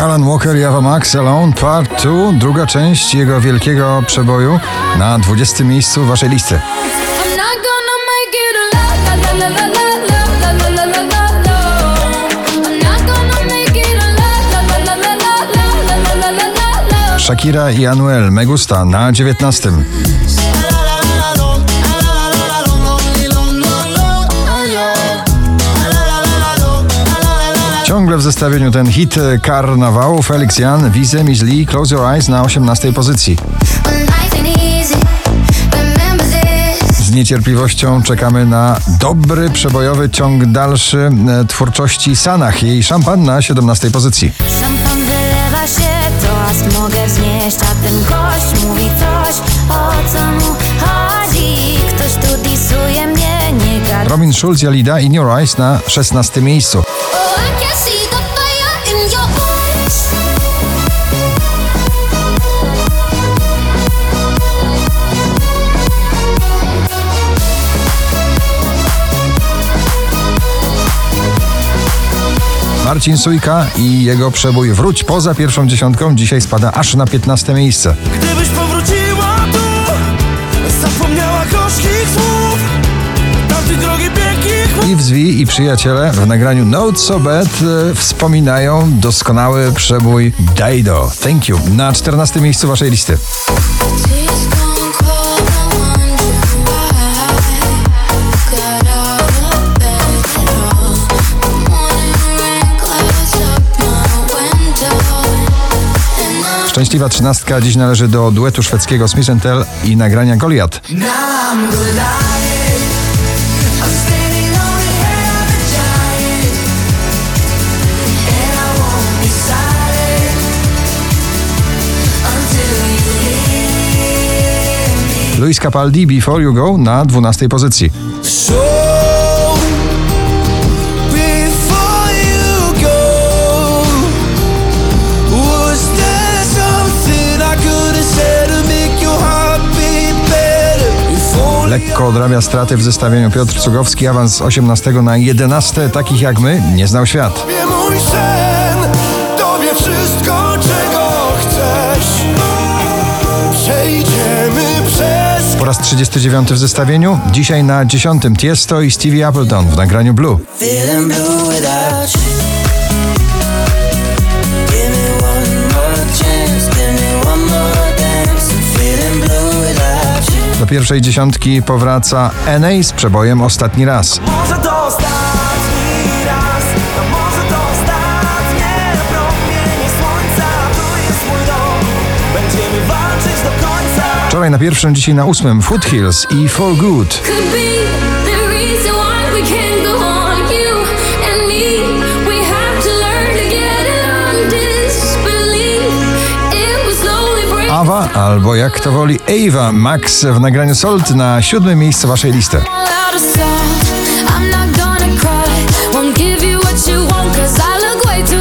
Alan Walker, Java Max, Alone Part 2, druga część jego wielkiego przeboju na 20 miejscu waszej listy. Shakira i Anuel Megusta na 19. Ciągle w zestawieniu ten hit karnawału Felix Jan, Wize, Miss Lee, Close Your Eyes na 18 pozycji. Z niecierpliwością czekamy na dobry, przebojowy ciąg dalszy e, twórczości Sanach. Jej szampan na 17 pozycji. Szampan wylewa się, toast mogę wznieść, a ten gość mówi coś, o co mu chodzi. Ktoś tu disuje mnie, nie gada. Robin Schulz, Jalida In Your Eyes na 16 miejscu. Marcin Sujka i jego przebój Wróć poza pierwszą dziesiątką dzisiaj spada aż na 15 miejsce. Gdybyś powróciła tu Zapomniała gorzkich słów Tamtej drogi pięknych I Wzwi i przyjaciele w nagraniu Note So Bad e, wspominają doskonały przebój Daido. Thank you. Na 14 miejscu waszej listy. Szczęśliwa trzynastka dziś należy do duetu szwedzkiego Smith Tell i nagrania Goliat. Luis Capaldi Before You Go na 12 pozycji. Lekko odrabia straty w zestawieniu Piotr Cugowski, awans z 18 na 11, takich jak my, nie znał świat. Tobie mój sen Tobie wszystko czego chcesz Przejdziemy przez Po raz 39 w zestawieniu, dzisiaj na 10 Tiesto i Stevie Appleton w nagraniu Blue. pierwszej dziesiątki powraca Enej z przebojem Ostatni raz. Wczoraj na pierwszym, dzisiaj na ósmym Foothills i For Good. Awa albo jak to woli Ava Max w nagraniu Sold na siódme miejsce waszej listy.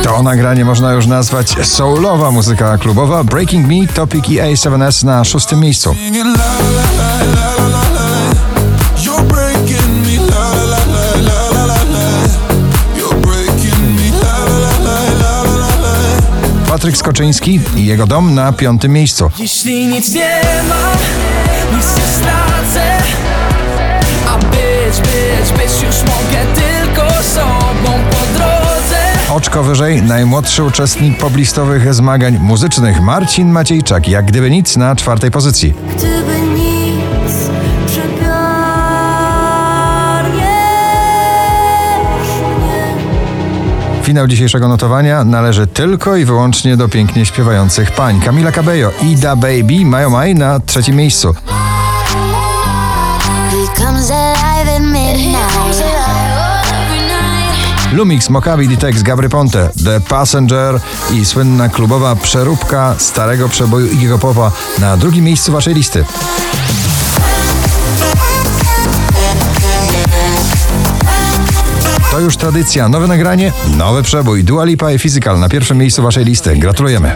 To nagranie można już nazwać soulowa muzyka klubowa. Breaking Me, Topic i A7S na szóstym miejscu. Patryk Skoczyński i jego dom na piątym miejscu. Jeśli nic nie ma, nic nie stracę. A być, być, być już mogę tylko sobą po drodze. Oczko wyżej najmłodszy uczestnik poblistowych zmagań muzycznych Marcin Maciejczak, jak gdyby nic na czwartej pozycji. Gdyby Finał dzisiejszego notowania należy tylko i wyłącznie do pięknie śpiewających pań. Camila Cabello i Da Baby mają maj na trzecim miejscu. Lumix, Mokabi, Ditex, Gabry Ponte, The Passenger i słynna klubowa przeróbka starego przeboju Iggy'ego Popa na drugim miejscu waszej listy. Już tradycja, nowe nagranie, nowy przebój, Dua Lipa i Physical na pierwszym miejscu waszej listy. Gratulujemy.